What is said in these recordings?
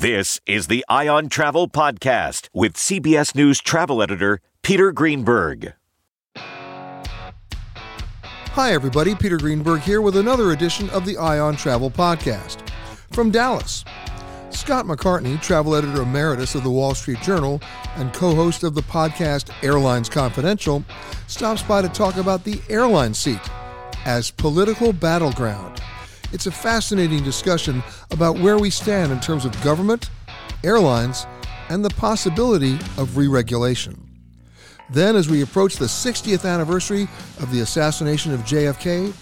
This is the Eye on Travel Podcast with CBS News travel editor Peter Greenberg. Hi, everybody. Peter Greenberg here with another edition of the Eye on Travel Podcast. From Dallas, Scott McCartney, travel editor emeritus of the Wall Street Journal and co host of the podcast Airlines Confidential, stops by to talk about the airline seat as political battleground. It's a fascinating discussion about where we stand in terms of government, airlines, and the possibility of re regulation. Then, as we approach the 60th anniversary of the assassination of JFK,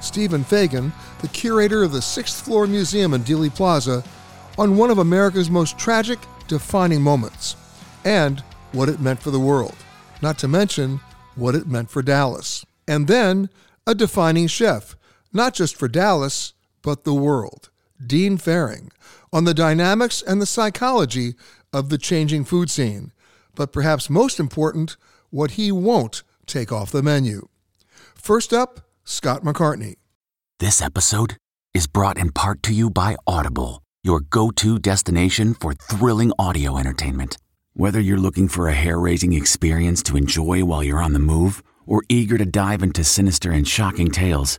Stephen Fagin, the curator of the Sixth Floor Museum in Dealey Plaza, on one of America's most tragic, defining moments, and what it meant for the world, not to mention what it meant for Dallas. And then, a defining chef, not just for Dallas, but the world, Dean Fearing, on the dynamics and the psychology of the changing food scene, but perhaps most important, what he won't take off the menu. First up, Scott McCartney. This episode is brought in part to you by Audible, your go to destination for thrilling audio entertainment. Whether you're looking for a hair raising experience to enjoy while you're on the move or eager to dive into sinister and shocking tales,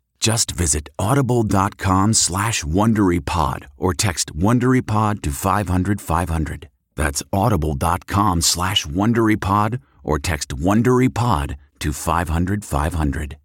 Just visit audible.com slash WonderyPod or text WonderyPod to 500 500. That's audible.com slash WonderyPod or text WonderyPod to 500 500.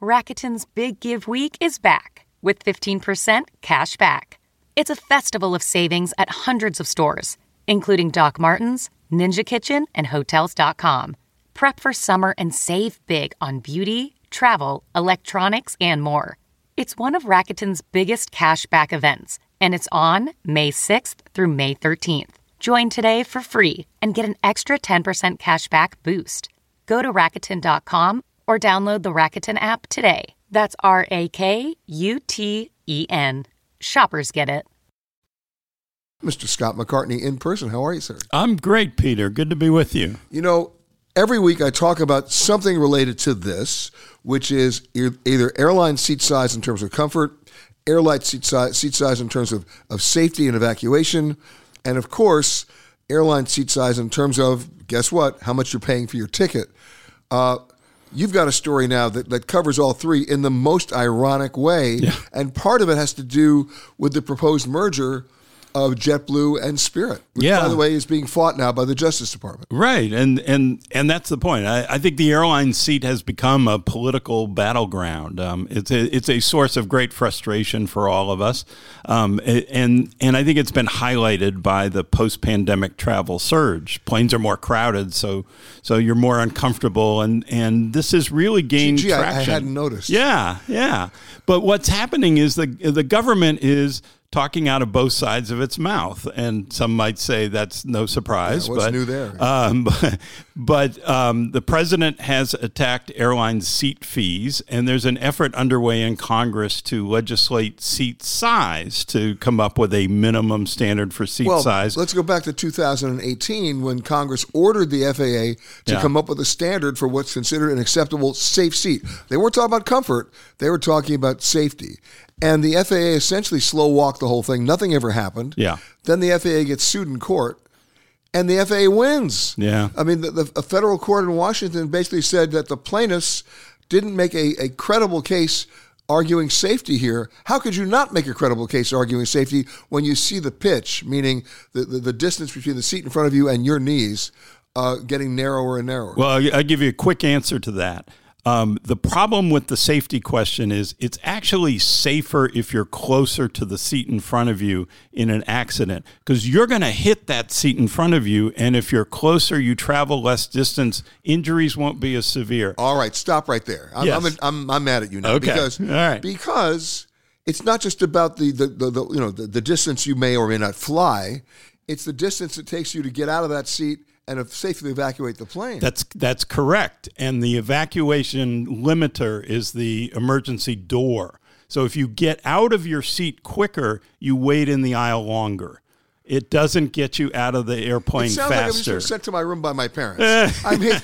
Rakuten's Big Give Week is back with 15% cash back. It's a festival of savings at hundreds of stores, including Doc Martens, Ninja Kitchen, and Hotels.com. Prep for summer and save big on beauty, travel, electronics, and more. It's one of Rakuten's biggest cashback events, and it's on May 6th through May 13th. Join today for free and get an extra 10% cashback boost. Go to Rakuten.com or download the Rakuten app today. That's R A K U T E N. Shoppers get it. Mr. Scott McCartney in person. How are you, sir? I'm great, Peter. Good to be with you. You know, every week I talk about something related to this, which is either airline seat size in terms of comfort, airline seat size, seat size in terms of, of safety and evacuation, and of course, airline seat size in terms of, guess what, how much you're paying for your ticket. Uh, you've got a story now that, that covers all three in the most ironic way, Yeah. and part of it has to do with the proposed merger of JetBlue and Spirit, which, Yeah. by the way, is being fought now by the Justice Department. Right, and and and that's the point. I, I think the airline seat has become a political battleground. Um, it's a it's a source of great frustration for all of us, um, and and I think it's been highlighted by the post pandemic travel surge. Planes are more crowded, so so you're more uncomfortable, and and this has really gained Gee, I- I traction. hadn't noticed. Yeah, yeah. But what's happening is the the government is talking out of both sides of its mouth, and some might say that's no surprise. Yeah, what's but, new there? Um, but but um, the president has attacked airline seat fees, and there's an effort underway in Congress to legislate seat size to come up with a minimum standard for seat Well, size. let's go back to 2018 when Congress ordered the FAA to Yeah. come up with a standard for what's considered an acceptable safe seat. They weren't talking about comfort, they were talking about safety. And the FAA essentially slow walked the whole thing. Nothing ever happened. Yeah. Then the FAA gets sued in court, and the FAA wins. Yeah. I mean, the, the a federal court in Washington basically said that the plaintiffs didn't make a, a credible case arguing safety here. How could you not make a credible case arguing safety when you see the pitch, meaning the, the, the distance between the seat in front of you and your knees, uh, getting narrower and narrower? Well, I'll give you a quick answer to that. Um, the problem with the safety question is it's actually safer if you're closer to the seat in front of you in an accident because you're going to hit that seat in front of you. And if you're closer, you travel less distance, injuries won't be as severe. All right, stop right there. I'm, Yes. I'm, I'm, I'm mad at you now Okay. because right. because it's not just about the, the, the, the you know the, the distance you may or may not fly. It's the distance it takes you to get out of that seat and safely evacuate the plane. That's that's correct. And the evacuation limiter is the emergency door. So if you get out of your seat quicker, you wait in the aisle longer. It doesn't get you out of the airplane it sounds like I'm faster. just sent to my room by my parents. I mean,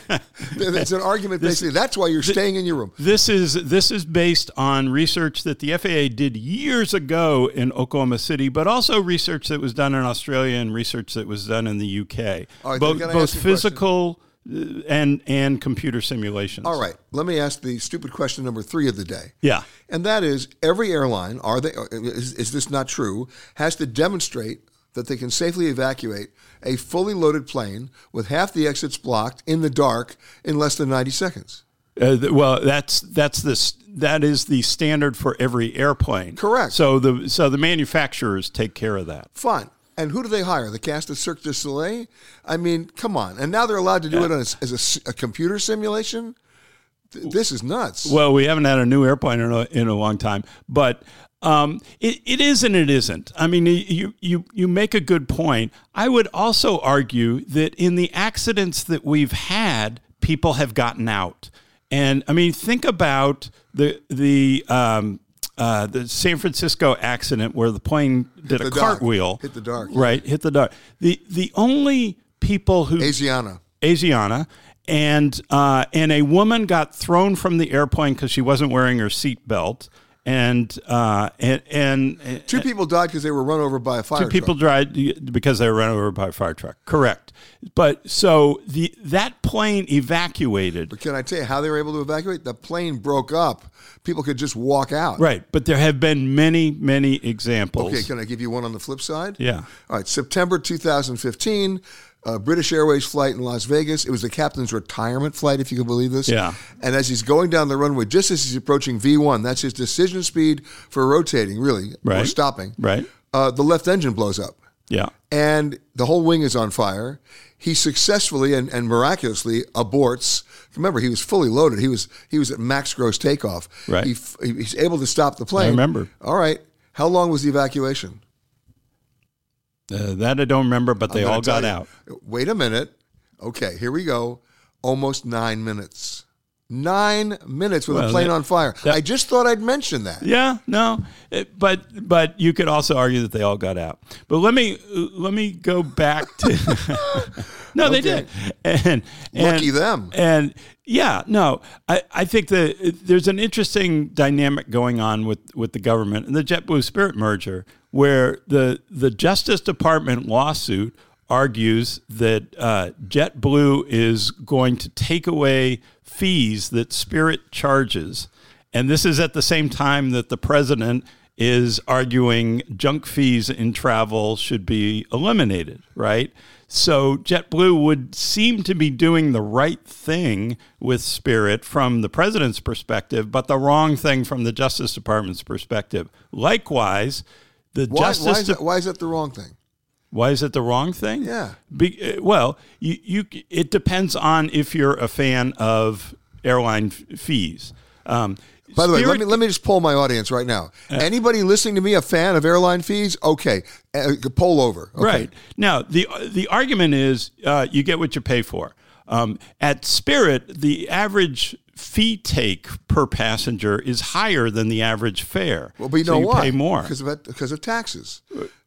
it's an argument basically. That's why you're staying in your room. This is this is based on research that the FAA did years ago in Oklahoma City, but also research that was done in Australia and research that was done in the UK. Right, both then can I both ask you a question? physical uh, and and computer simulations. All right, let me ask the stupid question number three of the day. Yeah. And that is every airline, are they, is, is this not true, has to demonstrate that they can safely evacuate a fully loaded plane with half the exits blocked in the dark in less than 90 seconds. Uh, well, that's that's this that is the standard for every airplane. Correct. So the so the manufacturers take care of that. Fine. And who do they hire? The cast of Cirque du Soleil? I mean, come on. And now they're allowed to do it as, as a a, computer simulation? Th- This is nuts. Well, we haven't had a new airplane in a, in a long time, but um, it, it is and it isn't. I mean, you, you, you make a good point. I would also argue that in the accidents that we've had, people have gotten out. And I mean, think about the, the, um, uh, the San Francisco accident where the plane did the a dock. cartwheel. Hit the dark. Right, hit the dark. The, the only people who Asiana. Asiana, and uh, and a woman got thrown from the airplane because she wasn't wearing her seatbelt, and uh, and and Two people died because they were run over by a fire two people died because they were run over by a fire truck. Correct, but so the that plane evacuated. But can I tell you how they were able to evacuate? The plane broke up. People could just walk out. Right, but there have been many, many examples. Okay, can I give you one on the flip side? Yeah. All right, September 2015, uh, British Airways flight in Las Vegas. It was the captain's retirement flight, if you can believe this. Yeah. And as he's going down the runway, just as he's approaching V1, that's his decision speed for rotating, really, or stopping. Right. Uh, the left engine blows up. Yeah. and the whole wing is on fire. He successfully and, and miraculously aborts. Remember, he was fully loaded. He was he was at max gross takeoff. Right. He, f- he's able to stop the plane. I remember. All right. How long was the evacuation? Uh, that I don't remember, but they all got tell out. Wait a minute. Okay, here we go. Almost nine minutes. Nine minutes with a plane that- on fire. that- I just thought I'd mention that. Yeah, no, It- but but you could also argue that they all got out. But let me let me go back to. no, they did, and, and Lucky them. And yeah, no, I, I think that there's an interesting dynamic going on with with the government and the JetBlue Spirit merger, where the the Justice Department lawsuit argues that uh, JetBlue is going to take away fees that Spirit charges. And this is at the same time that the president is arguing junk fees in travel should be eliminated, right? So JetBlue would seem to be doing the right thing with Spirit from the president's perspective, but the wrong thing from the Justice Department's perspective. Likewise, the Why, Justice why, is that, why is that the wrong thing? Why is it the wrong thing? Yeah. Be, uh, well, you, you it depends on if you're a fan of airline f- fees. Um, By the way, let me let me just poll my audience right now. Anybody listening to me a fan of airline fees? Okay, uh, poll over. Okay. Right now, the the argument is uh, you get what you pay for. Um, at Spirit, the average fee take per passenger is higher than the average fare. Well, but you So know you why? Pay more. because of because of taxes.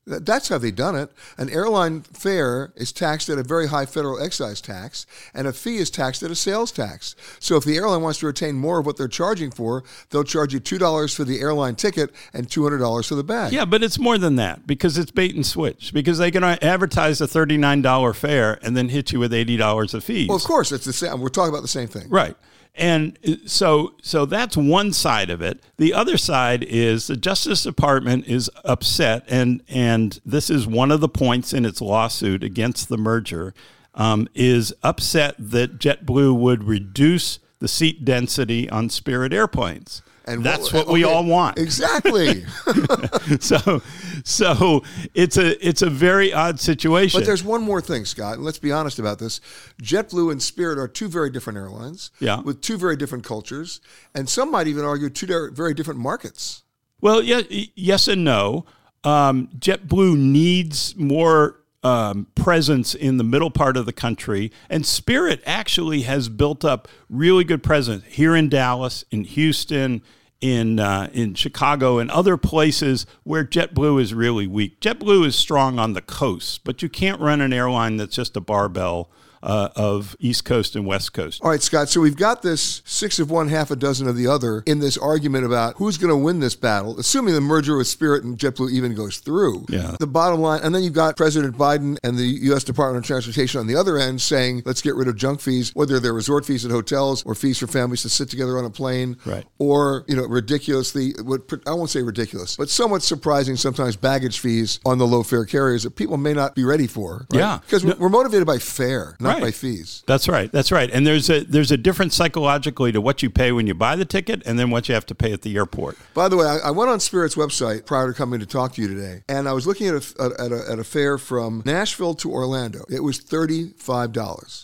That- That's how they done it. An airline fare is taxed at a very high federal excise tax, and a fee is taxed at a sales tax. So if the airline wants to retain more of what they're charging for, they'll charge you two dollars for the airline ticket and two hundred dollars for the bag. Yeah, but it's more than that because it's bait and switch. Because they can advertise a thirty nine dollar fare and then hit you with eighty dollars of fees. Well, of course, it's the same. We're talking about the same thing. Right. And uh, so so that's one side of it. The other side is the Justice Department is upset and and this is one of the points in its lawsuit against the merger um, is upset that JetBlue would reduce the seat density on Spirit airplanes. And that's what we okay, all want. Exactly. so so it's a it's a very odd situation. But there's one more thing, Scott, and let's be honest about this. JetBlue and Spirit are two very different airlines Yeah. with two very different cultures, and some might even argue two very different markets. Well, yeah, yes and no. Um, JetBlue needs more um, presence in the middle part of the country, and Spirit actually has built up really good presence here in Dallas, in Houston, in uh, in Chicago, and other places where JetBlue is really weak. JetBlue is strong on the coast, but you can't run an airline that's just a barbell uh, of East Coast and West Coast. All right, Scott. So we've got this six of one, half a dozen of the other in this argument about who's going to win this battle, assuming the merger with Spirit and JetBlue even goes through. Yeah. The bottom line, and then you've got President Biden and the U.S. Department of Transportation on the other end saying, let's get rid of junk fees, whether they're resort fees at hotels or fees for families to sit together on a plane, Right. or you know, ridiculously, what I won't say ridiculous, but somewhat surprising sometimes baggage fees on the low fare carriers that people may not be ready for. right? Yeah. because No- we're motivated by fare, not Right. by fees. That's right. That's right. And there's a there's a difference psychologically to what you pay when you buy the ticket and then what you have to pay at the airport. By the way, I, I went on Spirit's website prior to coming to talk to you today, and I was looking at a, at a, at a fare from Nashville to Orlando. It was $35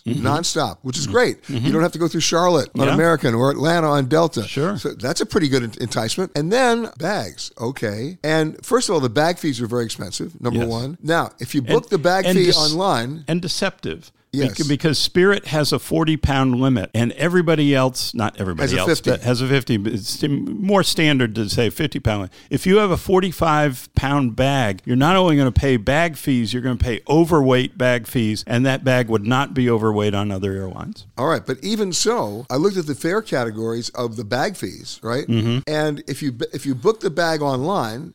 nonstop, which is great. You don't have to go through Charlotte on Mm-hmm. Yeah. American or Atlanta on Delta. Sure. So that's a pretty good enticement. And then bags, okay. And first of all, the bag fees are very expensive, number Yes. one. Now, if you book And- the bag fee dis- online, and deceptive. Yes. Bec- Because Spirit has a 40 pound limit and everybody else, not everybody Has a else, 50. but has a 50. but It's more standard to say 50 pound. limit. If you have a 45 pound bag, you're not only going to pay bag fees, you're going to pay overweight bag fees, and that bag would not be overweight on other airlines. All right, but even so, I looked at the fare categories of the bag fees, right? Mm-hmm. And if you if you book the bag online,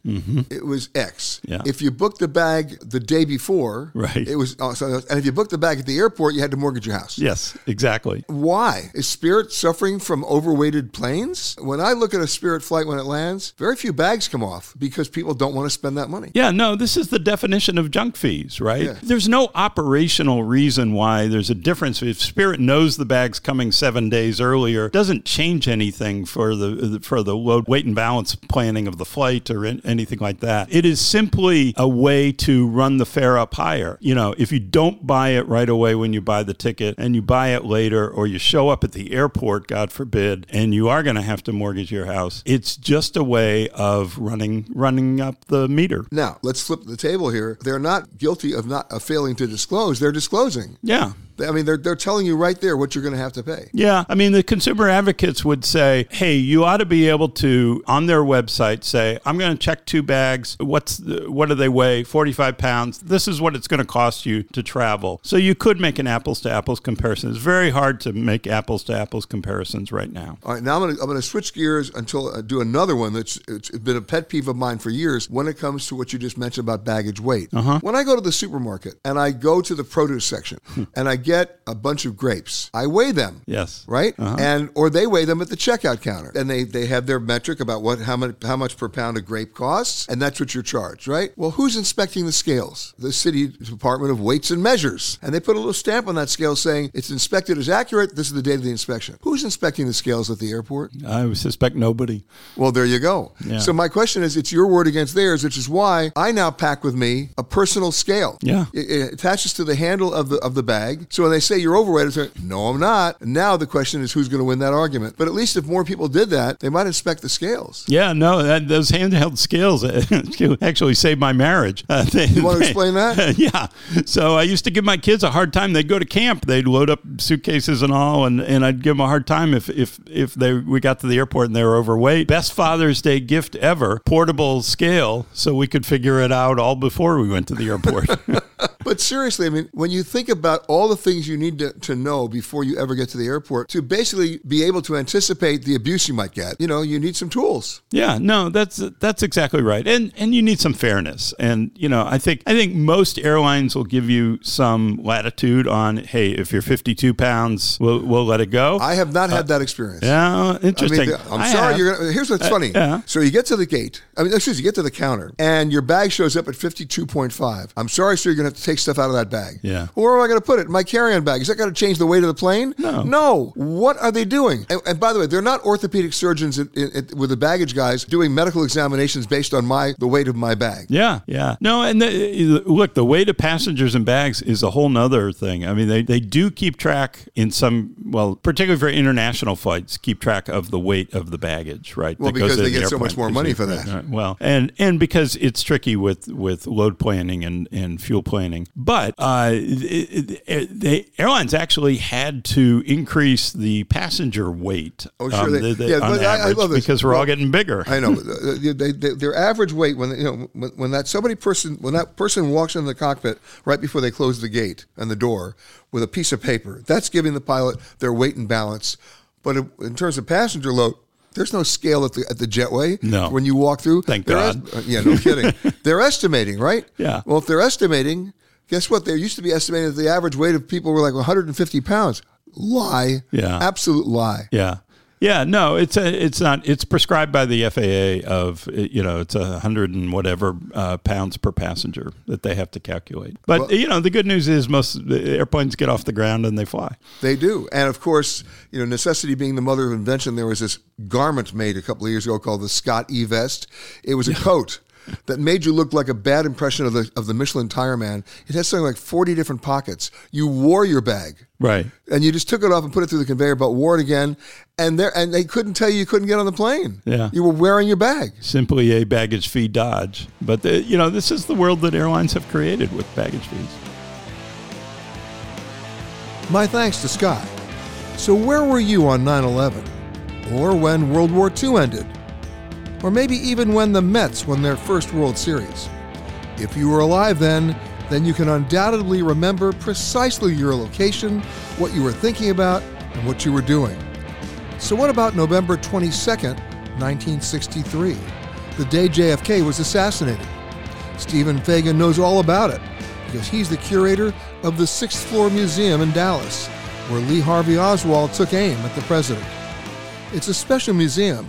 it was X. Yeah. If you booked the bag the day before, Right. it was. Oh, so, and if you booked the bag at the airport, you had to mortgage your house. Yes, exactly. Why is Spirit suffering from overweighted planes? When I look at a Spirit flight when it lands, very few bags come off because people don't want to spend that money. Yeah, no, this is the definition of junk fees, right? Yeah. There's no operational reason why there's a difference. If Spirit knows the bag's coming seven days earlier, it doesn't change anything for the for the load, weight, and balance planning of the flight or an- anything like that. It is simply a way to run the fare up higher. You know, if you don't buy it right away when you buy the ticket and you buy it later, or you show up at the airport, God forbid, and you are going to have to mortgage your house, it's just a way of running running up the meter. Now let's flip the table here. They're not guilty of not of failing to disclose. They're disclosing. Yeah. I mean, they're they're telling you right there what you're going to have to pay. Yeah, I mean, the consumer advocates would say, "Hey, you ought to be able to on their website say, I'm going to check two bags. What's the, what do they weigh? 45 pounds. This is what it's going to cost you to travel." So you could make an apples to apples comparison. It's very hard to make apples to apples comparisons right now. All right, now I'm going to I'm going to switch gears until I do another one that's it's been a pet peeve of mine for years when it comes to what you just mentioned about baggage weight. Uh-huh. When I go to the supermarket and I go to the produce section Hmm. and I get a bunch of grapes. I weigh them. Yes. Right? Uh-huh. And or they weigh them at the checkout counter. And they, they have their metric about what how much how much per pound a grape costs, and that's what you're charged, right? Well, who's inspecting the scales? The city department of weights and measures. And they put a little stamp on that scale saying it's inspected as accurate. This is the date of the inspection. Who's inspecting the scales at the airport? I suspect nobody. Well, there you go. Yeah. So my question is, it's your word against theirs, which is why I now pack with me a personal scale. Yeah. It, it attaches to the handle of the of the bag. So when they say you're overweight, I say, no, I'm not. And now the question is, who's going to win that argument? But at least if more people did that, they might inspect the scales. Yeah, no, that, those handheld scales actually saved my marriage. Uh, they, You want to explain that? yeah. So I used to give my kids a hard time. They'd go to camp, they'd load up suitcases and all, and, and I'd give them a hard time if if if they we got to the airport and they were overweight. Best Father's Day gift ever: portable scale, so we could figure it out all before we went to the airport. But seriously, I mean, when you think about all the things you need to, to know before you ever get to the airport, to basically be able to anticipate the abuse you might get, you know, you need some tools. Yeah, no, that's that's exactly right, and and you need some fairness, and you know, I think I think most airlines will give you some latitude on, hey, if you're 52 pounds, we'll we'll let it go. I have not had uh, that experience. yeah, I interesting. mean, I'm I sorry. have. You're gonna, here's what's uh, funny. yeah. So you get to the gate. I mean, excuse me. You get to the counter, and your bag shows up at 52.5. I'm sorry, sir. You're gonna have to take stuff out of that bag. Yeah. Where am I going to put it? My carry-on bag. Is that going to change the weight of the plane? No. No. What are they doing? And, and by the way, they're not orthopedic surgeons at, at, at- with the baggage guys doing medical examinations based on my the weight of my bag. Yeah, yeah. No, and the, look, the weight of passengers and bags is a whole nother thing. I mean, they, they do keep track in some, well, particularly for international flights, keep track of the weight of the baggage, right? Well, because they the get so much more money for that. Well, and and because it's tricky with with load planning and, and fuel planning, but uh, it, it, the airlines actually had to increase the passenger weight. um, Oh, sure they- the- the- yeah, on I- I average love this. because we're all getting bigger. I know. Uh, they, they, their average weight when you know when, when that somebody person when that person walks into the cockpit right before they close the gate and the door with a piece of paper, that's giving the pilot their weight and balance. But in- in terms of passenger load. There's no scale at the at the jetway. No. When you walk through, Thank They're God. uh, yeah, no kidding. they're estimating, right? Yeah. Well, if they're estimating, guess what? There used to be estimated that the average weight of people were like 150 pounds. Lie. Yeah. Absolute lie. Yeah. Yeah, no, it's a, it's not. It's prescribed by the FAA of you know it's a hundred and whatever uh, pounds per passenger that they have to calculate. But Well- you know the good news is most the airplanes get off the ground and they fly. They do. And of course, you know, necessity being the mother of invention, there was this garment made a couple of years ago called the Scott E vest. It was a coat that made you look like a bad impression of the of the Michelin tire man. It had something like 40 different pockets. You wore your bag. Right. And you just took it off and put it through the conveyor belt, wore it again, and there and they couldn't tell you you couldn't get on the plane. Yeah. You were wearing your bag. Simply a baggage fee dodge. But the, you know this is the world that airlines have created with baggage fees. My thanks to Scott. So, where were you on 9 11? Or when World War II ended? Or maybe even when the Mets won their first World Series? If you were alive then, then you can undoubtedly remember precisely your location, what you were thinking about, and what you were doing. So, what about November 22nd, 1963, the day JFK was assassinated? Stephen Fagin knows all about it because he's the curator of the Sixth Floor Museum in Dallas, where Lee Harvey Oswald took aim at the president. It's a special museum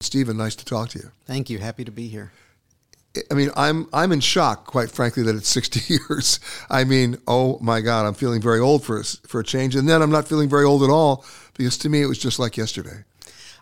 Stephen, nice to talk to you. Thank you. Happy to be here. I mean, I'm I'm in shock, quite frankly, that it's 60 years. I mean, oh my God, I'm feeling very old for a, for a change, and then I'm not feeling very old at all because to me it was just like yesterday.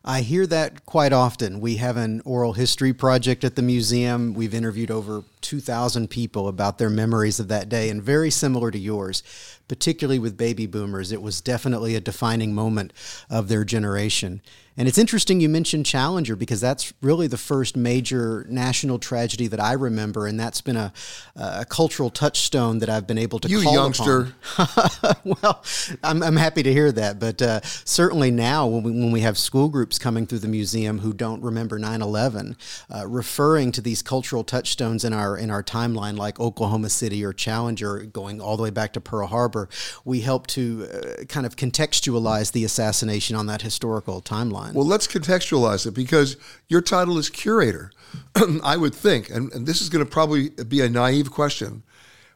I hear that quite often. We have an oral history project at the museum. We've interviewed over 2,000 people about their memories of that day, and very similar to yours, particularly with baby boomers, it was definitely a defining moment of their generation. And it's interesting you mentioned Challenger because that's really the first major national tragedy that I remember, and that's been a, a cultural touchstone that I've been able to. You youngster. well, I'm, I'm happy to hear that, but uh, certainly now when we, when we have school groups coming through the museum who don't remember 9/11, uh, referring to these cultural touchstones in our in our timeline, like Oklahoma City or Challenger, going all the way back to Pearl Harbor, we help to uh, kind of contextualize the assassination on that historical timeline. Well, let's contextualize it because your title is curator. I would think, and, and this is going to probably be a naive question.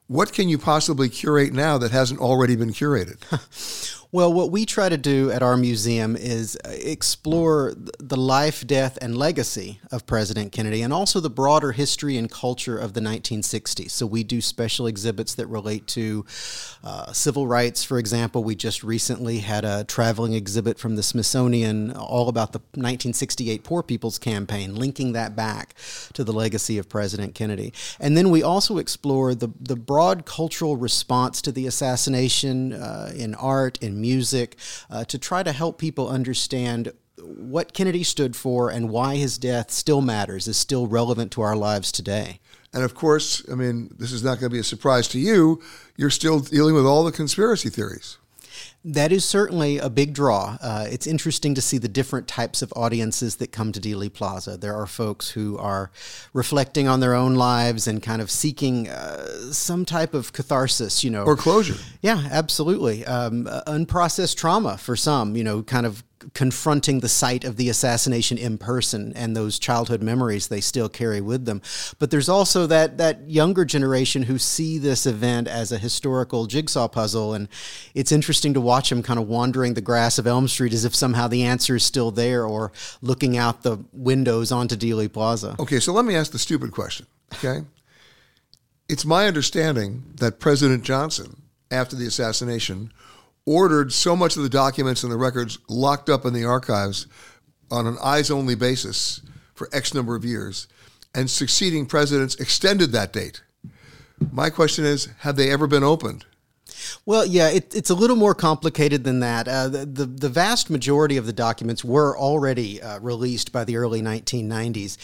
What can you possibly curate now that hasn't already been curated? Well, what we try to do at our museum is uh, explore the life, death, and legacy of President Kennedy and also the broader history and culture of the 1960s. So we do special exhibits that relate to uh, civil rights, for example. We just recently had a traveling exhibit from the Smithsonian all about the 1968 Poor People's Campaign, linking that back to the legacy of President Kennedy. And then we also explore the, the broad cultural response to the assassination uh, in art, in music, uh, to try to help people understand what Kennedy stood for and why his death still matters, is still relevant to our lives today. And of course, I mean, this is not going to be a surprise to you. You're still dealing with all the conspiracy theories. That is certainly a big draw. Uh, it's interesting to see the different types of audiences that come to Dealey Plaza. There are folks who are reflecting on their own lives and kind of seeking uh, some type of catharsis, you know, or closure. Yeah, absolutely. Um, unprocessed trauma for some, you know, kind of confronting the site of the assassination in person and those childhood memories they still carry with them. But there's also that that younger generation who see this event as a historical jigsaw puzzle, and it's interesting to watch them kind of wandering the grass of Elm Street as if somehow the answer is still there, or looking out the windows onto Dealey Plaza. Okay, so let me ask the stupid question. Okay, it's my understanding that President Johnson, after the assassination, ordered so much of the documents and the records locked up in the archives on an eyes only basis for X number of years, and succeeding presidents extended that date. My question is have they ever been opened? Well, yeah, it, it's a little more complicated than that. Uh, the, the, the vast majority of the documents were already uh, released by the early 1990s,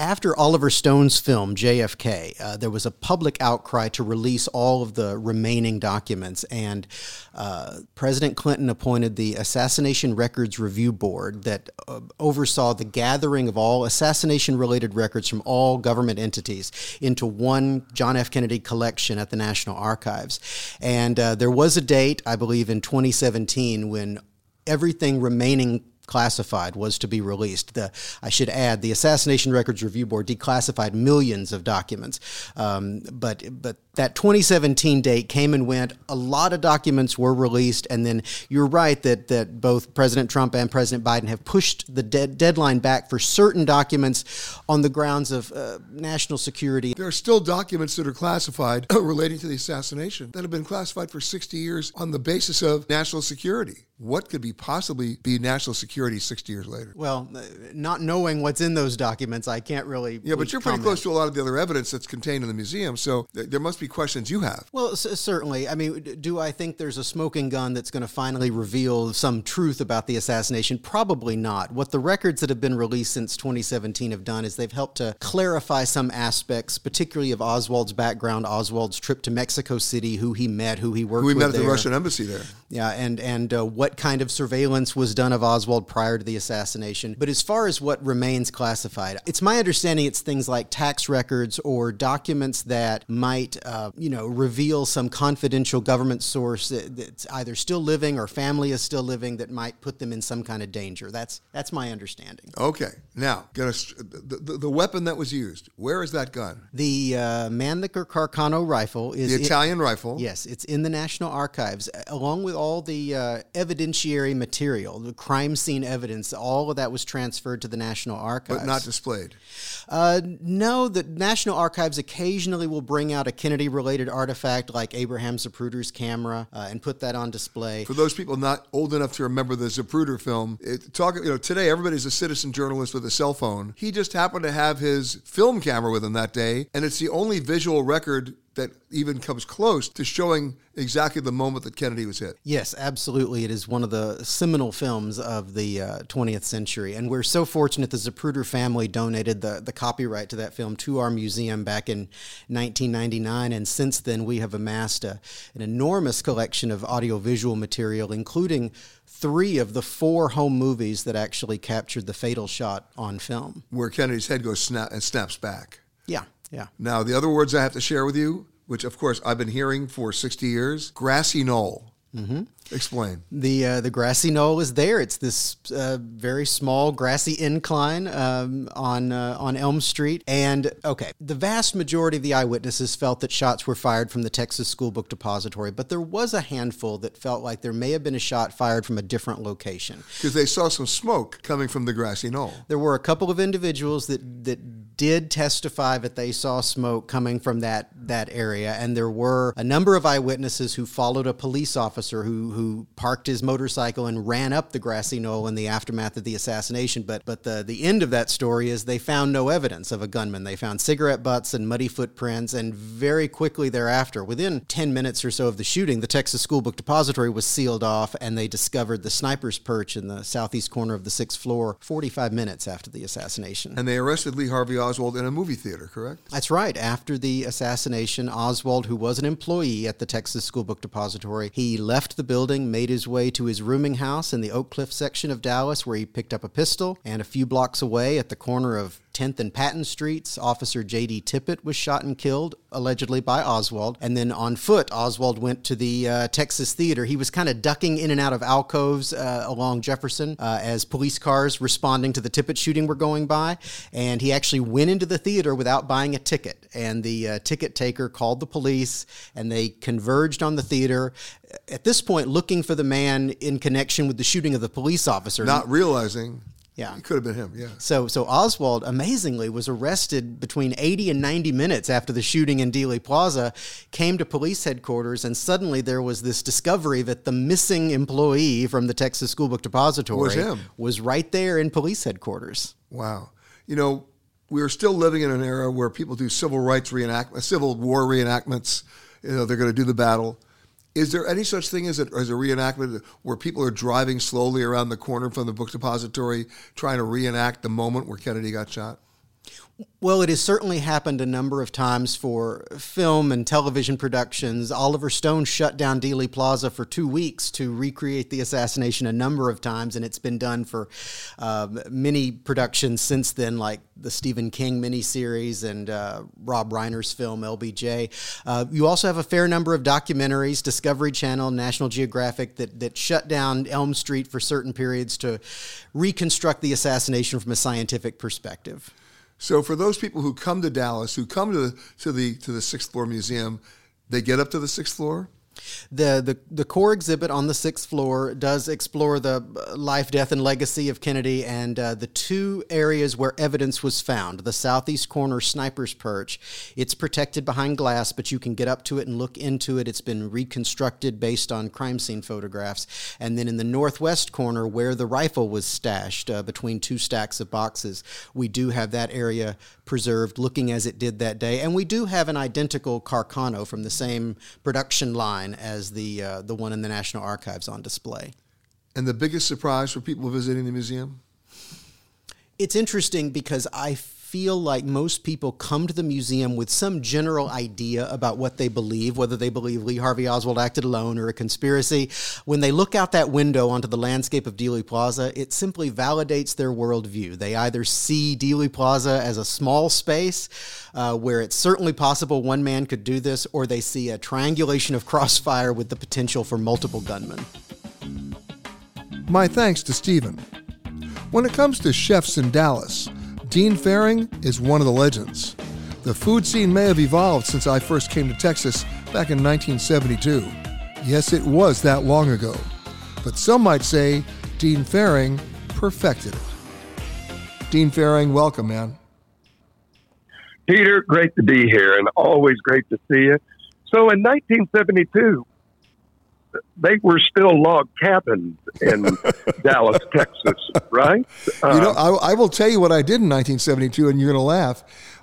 after Oliver Stone's film JFK, uh, there was a public outcry to release all of the remaining documents, and uh, President Clinton appointed the Assassination Records Review Board that uh, oversaw the gathering of all assassination related records from all government entities into one John F. Kennedy collection at the National Archives. And uh, there was a date, I believe, in 2017 when everything remaining classified was to be released. The, I should add, the Assassination Records Review Board declassified millions of documents, um, but but that 2017 date came and went. A lot of documents were released, and then you're right that that both President Trump and President Biden have pushed the de- deadline back for certain documents on the grounds of uh, national security. There are still documents that are classified relating to the assassination that have been classified for 60 years on the basis of national security. What could be possibly be national security 60 years later? Well, uh, not knowing what's in those documents, I can't really. Yeah, but you're pretty close to a lot of the other evidence that's contained in the museum, so th- there must be questions you have. Well, c- certainly. I mean, do I think there's a smoking gun that's going to finally reveal some truth about the assassination? Probably not. What the records that have been released since 2017 have done is they've helped to clarify some aspects, particularly of Oswald's background, Oswald's trip to Mexico City, who he met, who he worked who he met at there. the Russian embassy there. Yeah, and and uh, what kind of surveillance was done of Oswald prior to the assassination. But as far as what remains classified, it's my understanding it's things like tax records or documents that might. Uh, you know, reveal some confidential government source that, that's either still living or family is still living that might put them in some kind of danger. That's that's my understanding. Okay, now gonna the, the, the weapon that was used. Where is that gun? The uh, Mannlicher Carcano rifle is the Italian in, rifle. Yes, it's in the National Archives along with all the uh, evidentiary material, the crime scene evidence. All of that was transferred to the National Archives, but not displayed. Uh, no, the National Archives occasionally will bring out a Kennedy-related artifact like Abraham Zapruder's camera uh, and put that on display. For those people not old enough to remember the Zapruder film, it, talk you know today everybody's a citizen journalist with a cell phone. He just happened to have his film camera with him that day, and it's the only visual record that even comes close to showing exactly the moment that Kennedy was hit. Yes, absolutely. It is one of the seminal films of the uh, 20th century. And we're so fortunate the Zapruder family donated the, the copyright to that film to our museum back in 1999. And since then, we have amassed a, an enormous collection of audiovisual material, including three of the four home movies that actually captured the fatal shot on film. Where Kennedy's head goes snap and snaps back. Yeah. Yeah. Now, the other words I have to share with you, which of course I've been hearing for 60 years grassy knoll. Mm-hmm. Explain. The uh, the grassy knoll is there. It's this uh, very small grassy incline um, on uh, on Elm Street. And okay, the vast majority of the eyewitnesses felt that shots were fired from the Texas School Book Depository, but there was a handful that felt like there may have been a shot fired from a different location because they saw some smoke coming from the grassy knoll. There were a couple of individuals that that did testify that they saw smoke coming from that that area, and there were a number of eyewitnesses who followed a police officer who who parked his motorcycle and ran up the grassy knoll in the aftermath of the assassination. But but the the end of that story is they found no evidence of a gunman. They found cigarette butts and muddy footprints, and very quickly thereafter, within ten minutes or so of the shooting, the Texas School Book Depository was sealed off, and they discovered the sniper's perch in the southeast corner of the sixth floor. Forty five minutes after the assassination, and they arrested Lee Harvey Oswald in a movie theater. Correct? That's right. After the assassination, Oswald, who was an employee at the Texas School Book Depository, he left the building, made his way to his rooming house in the Oak Cliff section of Dallas, where he picked up a pistol. And a few blocks away at the corner of 10th and Patton Streets, Officer J.D. Tippit was shot and killed, allegedly by Oswald. And then on foot, Oswald went to the uh, Texas Theater. He was kind of ducking in and out of alcoves uh, along Jefferson uh, as police cars responding to the Tippit shooting were going by. And he actually went into the theater without buying a ticket. And the uh, ticket taker called the police, and they converged on the theater. At this point, looking for the man in connection with the shooting of the police officer. Not realizing yeah. It could have been him, yeah. So so Oswald amazingly was arrested between 80 and 90 minutes after the shooting in Dealey Plaza, came to police headquarters and suddenly there was this discovery that the missing employee from the Texas School Book Depository was, him. was right there in police headquarters. Wow. You know, we are still living in an era where people do civil rights reenactments, uh, civil war reenactments. You know, they're going to do the battle. Is there any such thing as a, as a reenactment where people are driving slowly around the corner from the book depository trying to reenact the moment where Kennedy got shot? Well, it has certainly happened a number of times for film and television productions. Oliver Stone shut down Dealey Plaza for two weeks to recreate the assassination a number of times, and it's been done for uh, many productions since then, like the Stephen King miniseries and uh, Rob Reiner's film LBJ. Uh, you also have a fair number of documentaries, Discovery Channel, National Geographic, that, that shut down Elm Street for certain periods to reconstruct the assassination from a scientific perspective. So for those people who come to Dallas, who come to the, to the to the sixth floor museum, they get up to the sixth floor. The, the the core exhibit on the sixth floor does explore the life, death, and legacy of Kennedy, and uh, the two areas where evidence was found. The southeast corner sniper's perch. It's protected behind glass, but you can get up to it and look into it. It's been reconstructed based on crime scene photographs. And then in the northwest corner, where the rifle was stashed uh, between two stacks of boxes, we do have that area preserved, looking as it did that day. And we do have an identical Carcano from the same production line as the uh, the one in the National Archives on display. And the biggest surprise for people visiting the museum? It's interesting because I feel like most people come to the museum with some general idea about what they believe, whether they believe Lee Harvey Oswald acted alone or a conspiracy. When they look out that window onto the landscape of Dealey Plaza, it simply validates their worldview. They either see Dealey Plaza as a small space uh, where it's certainly possible one man could do this, or they see a triangulation of crossfire with the potential for multiple gunmen. My thanks to Stephen. When it comes to chefs in Dallas, Dean Fearing is one of the legends. The food scene may have evolved since I first came to Texas back in 1972. Yes, it was that long ago. But some might say Dean Fearing perfected it. Dean Fearing, welcome, man. Peter, great to be here and always great to see you. So in 1972, they were still log cabins in Dallas, Texas, right? Uh, you know, uh, I, I, will tell you what I did in 1972, and you're going to laugh.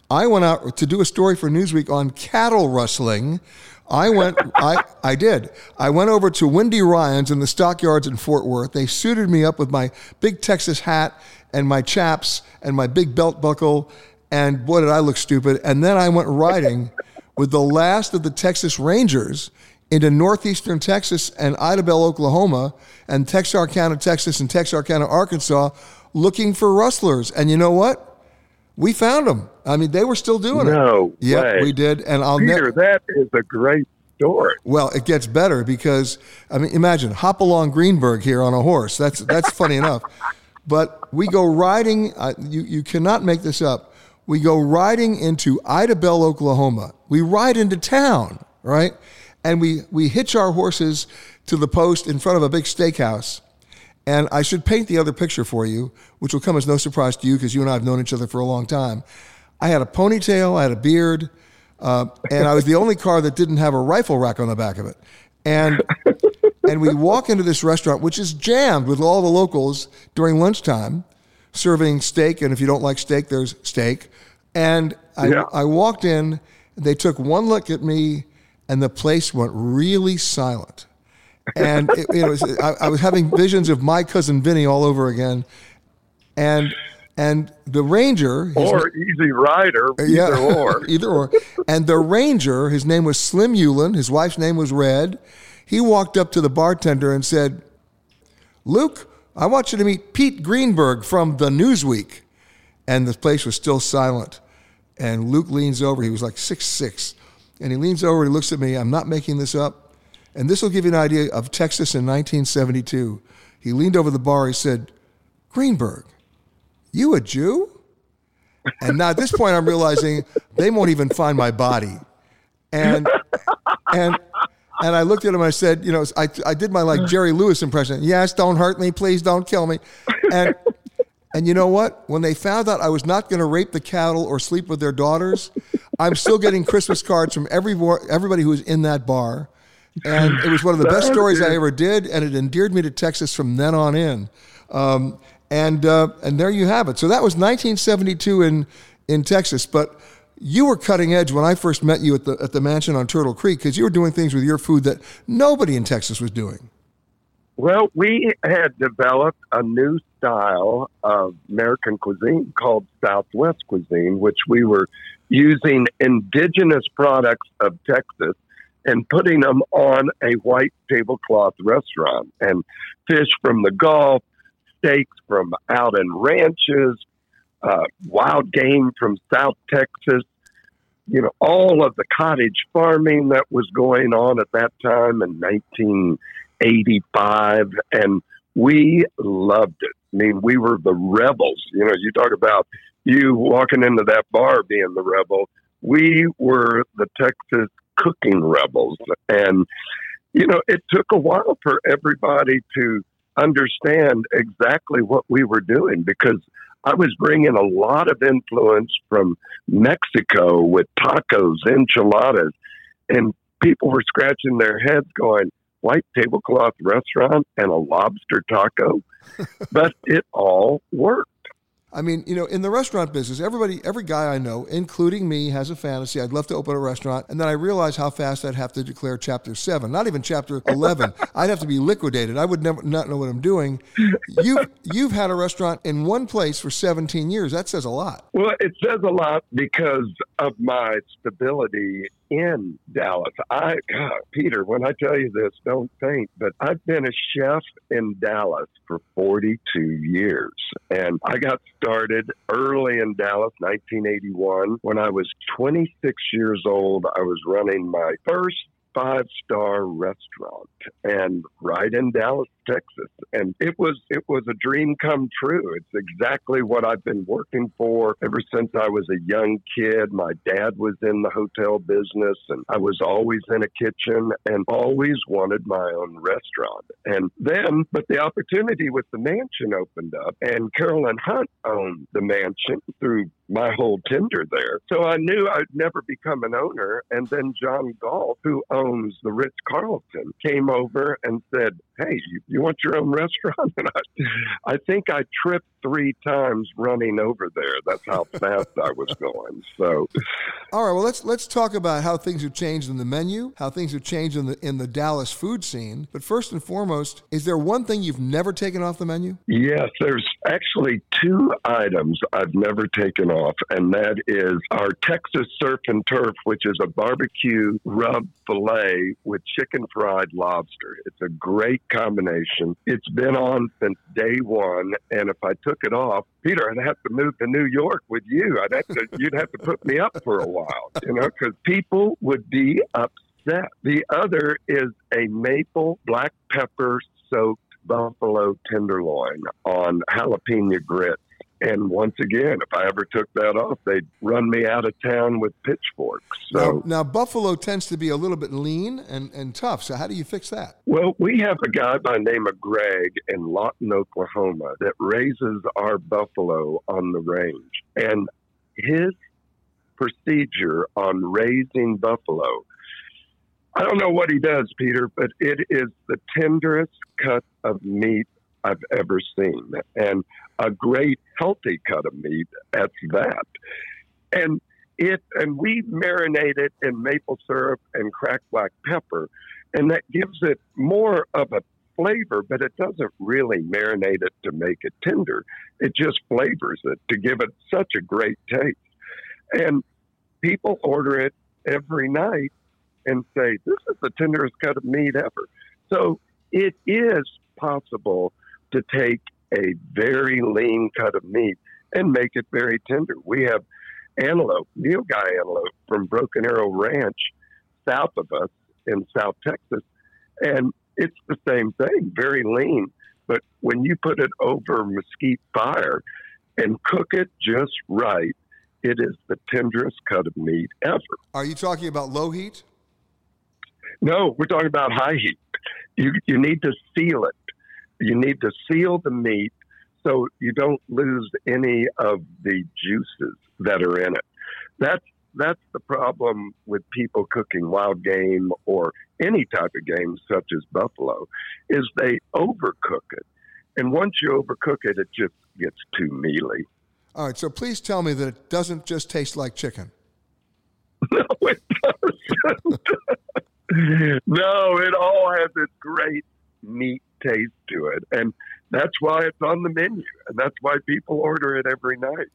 I went out to do a story for Newsweek on cattle rustling. I went, I, I did. I went over to Wendy Ryan's in the stockyards in Fort Worth. They suited me up with my big Texas hat and my chaps and my big belt buckle. And boy, did I look stupid. And then I went riding with the last of the Texas Rangers into northeastern Texas and Idabel, Oklahoma, and Texarkana, Texas, and Texarkana, Arkansas, looking for rustlers. And you know what? We found them. I mean, they were still doing no it. No, yeah, we did. And I'll Peter, ne- that is a great story. Well, it gets better because I mean, imagine Hopalong Greenberg here on a horse. That's that's funny enough. But we go riding. Uh, you you cannot make this up. We go riding into Idabel, Oklahoma. We ride into town, right? And we, we hitch our horses to the post in front of a big steakhouse. And I should paint the other picture for you, which will come as no surprise to you because you and I have known each other for a long time. I had a ponytail, I had a beard, uh, and I was the only car that didn't have a rifle rack on the back of it. And and we walk into this restaurant, which is jammed with all the locals during lunchtime, serving steak. And if you don't like steak, there's steak. And I, yeah. I walked in. They took one look at me and the place went really silent. And it, it was, I, I, was having visions of my cousin Vinny all over again, and and the ranger or Easy Rider, uh, either yeah, or, either or, and the ranger, his name was Slim Hewlin, his wife's name was Red. He walked up to the bartender and said, "Luke, I want you to meet Pete Greenberg from the Newsweek," and the place was still silent. And Luke leans over. He was like six six and he leans over he looks at me. I'm not making this up. And this will give you an idea of Texas in 1972. He leaned over the bar. He said, Greenberg, you a Jew? And now at this point, I'm realizing they won't even find my body. And, and, and I looked at him I said, you know, I, I did my like Jerry Lewis impression. Yes, don't hurt me. Please don't kill me. And, and you know what? When they found out I was not going to rape the cattle or sleep with their daughters, I'm still getting Christmas cards from every everybody who was in that bar. And it was one of the best stories I ever did, and it endeared me to Texas from then on in. Um, and uh, and there you have it. So that was 1972 in in Texas, but you were cutting edge when I first met you at the at the mansion on Turtle Creek because you were doing things with your food that nobody in Texas was doing. Well, we had developed a new style of American cuisine called Southwest cuisine, which we were using indigenous products of Texas and putting them on a white tablecloth restaurant and fish from the Gulf, steaks from out in ranches, uh, wild game from South Texas, you know, all of the cottage farming that was going on at that time in 1985. And we loved it. I mean, we were the rebels. You know, you talk about you walking into that bar being the rebel. We were the Texas cooking rebels. And, you know, it took a while for everybody to understand exactly what we were doing because I was bringing a lot of influence from Mexico with tacos, enchiladas, and people were scratching their heads going, white tablecloth restaurant and a lobster taco. but it all worked. I mean, you know, in the restaurant business, everybody, every guy I know, including me, has a fantasy. I'd love to open a restaurant, and then I realize how fast I'd have to declare Chapter Seven, not even Chapter Eleven. I'd have to be liquidated. I would never not know what I'm doing. You, you've had a restaurant in one place for 17 years. That says a lot. Well, it says a lot because of my stability in Dallas. I, God, Peter, when I tell you this, don't think, but I've been a chef in Dallas for 42 years. And I got started early in Dallas, 1981. When I was 26 years old, I was running my first five star restaurant and right in Dallas, Texas. And it was it was a dream come true. It's exactly what I've been working for ever since I was a young kid. My dad was in the hotel business and I was always in a kitchen and always wanted my own restaurant. And then but the opportunity with the mansion opened up and Carolyn Hunt owned the mansion through my whole tender there. So I knew I'd never become an owner. And then John Galt, who owns the Ritz Carlton, came over and said, Hey, you, you want your own restaurant? And I, I think I tripped three times running over there. That's how fast I was going. So, all right. Well, let's let's talk about how things have changed in the menu, how things have changed in the in the Dallas food scene. But first and foremost, is there one thing you've never taken off the menu? Yes, there's actually two items I've never taken off, and that is our Texas surf and turf, which is a barbecue rub fillet with chicken fried lobster. It's a great combination. It's been on since day one, and if I took it off, Peter, I'd have to move to New York with you. I'd have to, you'd have to put me up for a while, you know, because people would be upset. The other is a maple black pepper soaked buffalo tenderloin on jalapeno grits. And once again, if I ever took that off, they'd run me out of town with pitchforks. So now, now, buffalo tends to be a little bit lean and, and tough. So how do you fix that? Well, we have a guy by the name of Greg in Lawton, Oklahoma, that raises our buffalo on the range, and his procedure on raising buffalo. I don't know what he does, Peter, but it is the tenderest cut of meat I've ever seen, and a great healthy cut of meat at that. And it and we marinate it in maple syrup and cracked black pepper, and that gives it more of a flavor, but it doesn't really marinate it to make it tender. It just flavors it to give it such a great taste. And people order it every night and say, This is the tenderest cut of meat ever. So it is possible to take a very lean cut of meat and make it very tender. We have antelope, nilgai antelope from Broken Arrow Ranch, south of us in South Texas, and it's the same thing, very lean. But when you put it over mesquite fire and cook it just right, it is the tenderest cut of meat ever. Are you talking about low heat? No, we're talking about high heat. You you need to seal it you need to seal the meat so you don't lose any of the juices that are in it. That's that's the problem with people cooking wild game or any type of game such as buffalo is they overcook it. And once you overcook it it just gets too mealy. All right, so please tell me that it doesn't just taste like chicken. No, it doesn't. no, it all has its great meat taste to it. And that's why it's on the menu. And that's why people order it every night.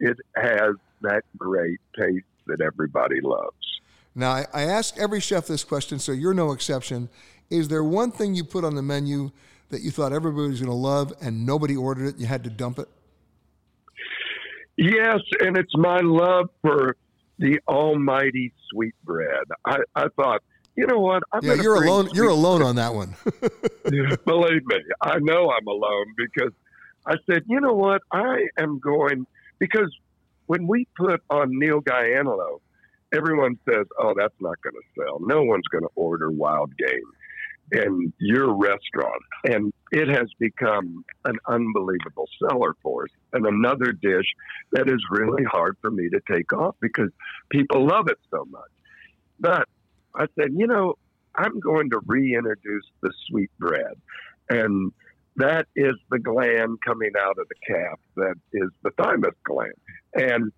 It has that great taste that everybody loves. Now, I, I ask every chef this question, so you're no exception. Is there one thing you put on the menu that you thought everybody was going to love and nobody ordered it? and You had to dump it? Yes, and it's my love for the almighty sweetbread. I, I thought you know what? I'm yeah, you're alone. You're alone on that one. Believe me, I know I'm alone because I said, you know what? I am going because when we put on Neil antelope, everyone says, "Oh, that's not going to sell. No one's going to order wild game." in your restaurant. And it has become an unbelievable seller for us. And another dish that is really hard for me to take off because people love it so much. But I said, you know, I'm going to reintroduce the sweet bread. And that is the gland coming out of the calf. That is the thymus gland, and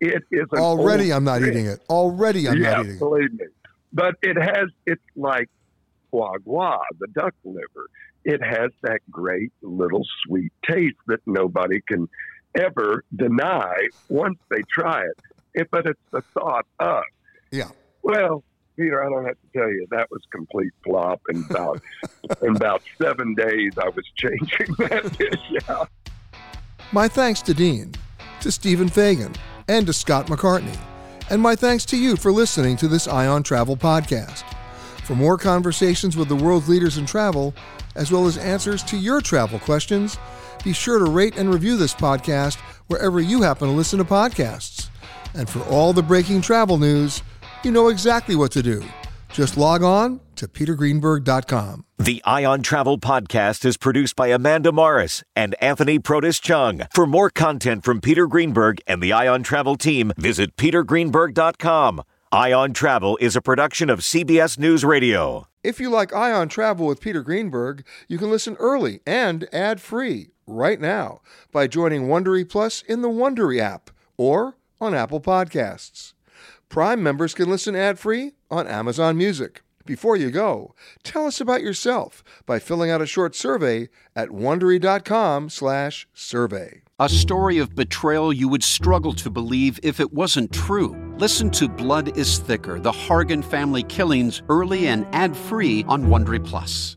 it is already. I'm not eating it. Already, I'm yeah, not eating it. Believe me, but it has. It's like foie gras, the duck liver. It has that great little sweet taste that nobody can ever deny once they try it. it but it's the thought of. Yeah. Well, Peter, I don't have to tell you that was complete flop. And about in about seven days, I was changing that dish out. My thanks to Dean, to Stephen Fagin, and to Scott McCartney, and my thanks to you for listening to this Eye on Travel podcast. For more conversations with the world's leaders in travel, as well as answers to your travel questions, be sure to rate and review this podcast wherever you happen to listen to podcasts. And for all the breaking travel news, you know exactly what to do. Just log on to petergreenberg.com. The Eye on Travel podcast is produced by Amanda Morris and Anthony Protis Chung. For more content from Peter Greenberg and the Eye on Travel team, visit petergreenberg.com. Eye on Travel is a production of CBS News Radio. If you like Eye on Travel with Peter Greenberg, you can listen early and ad-free right now by joining Wondery Plus in the Wondery app or on Apple Podcasts. Prime members can listen ad-free on Amazon Music. Before you go, tell us about yourself by filling out a short survey at wondery.com/survey. A story of betrayal you would struggle to believe if it wasn't true. Listen to Blood is Thicker: The Hargan Family Killings early and ad-free on Wondery Plus.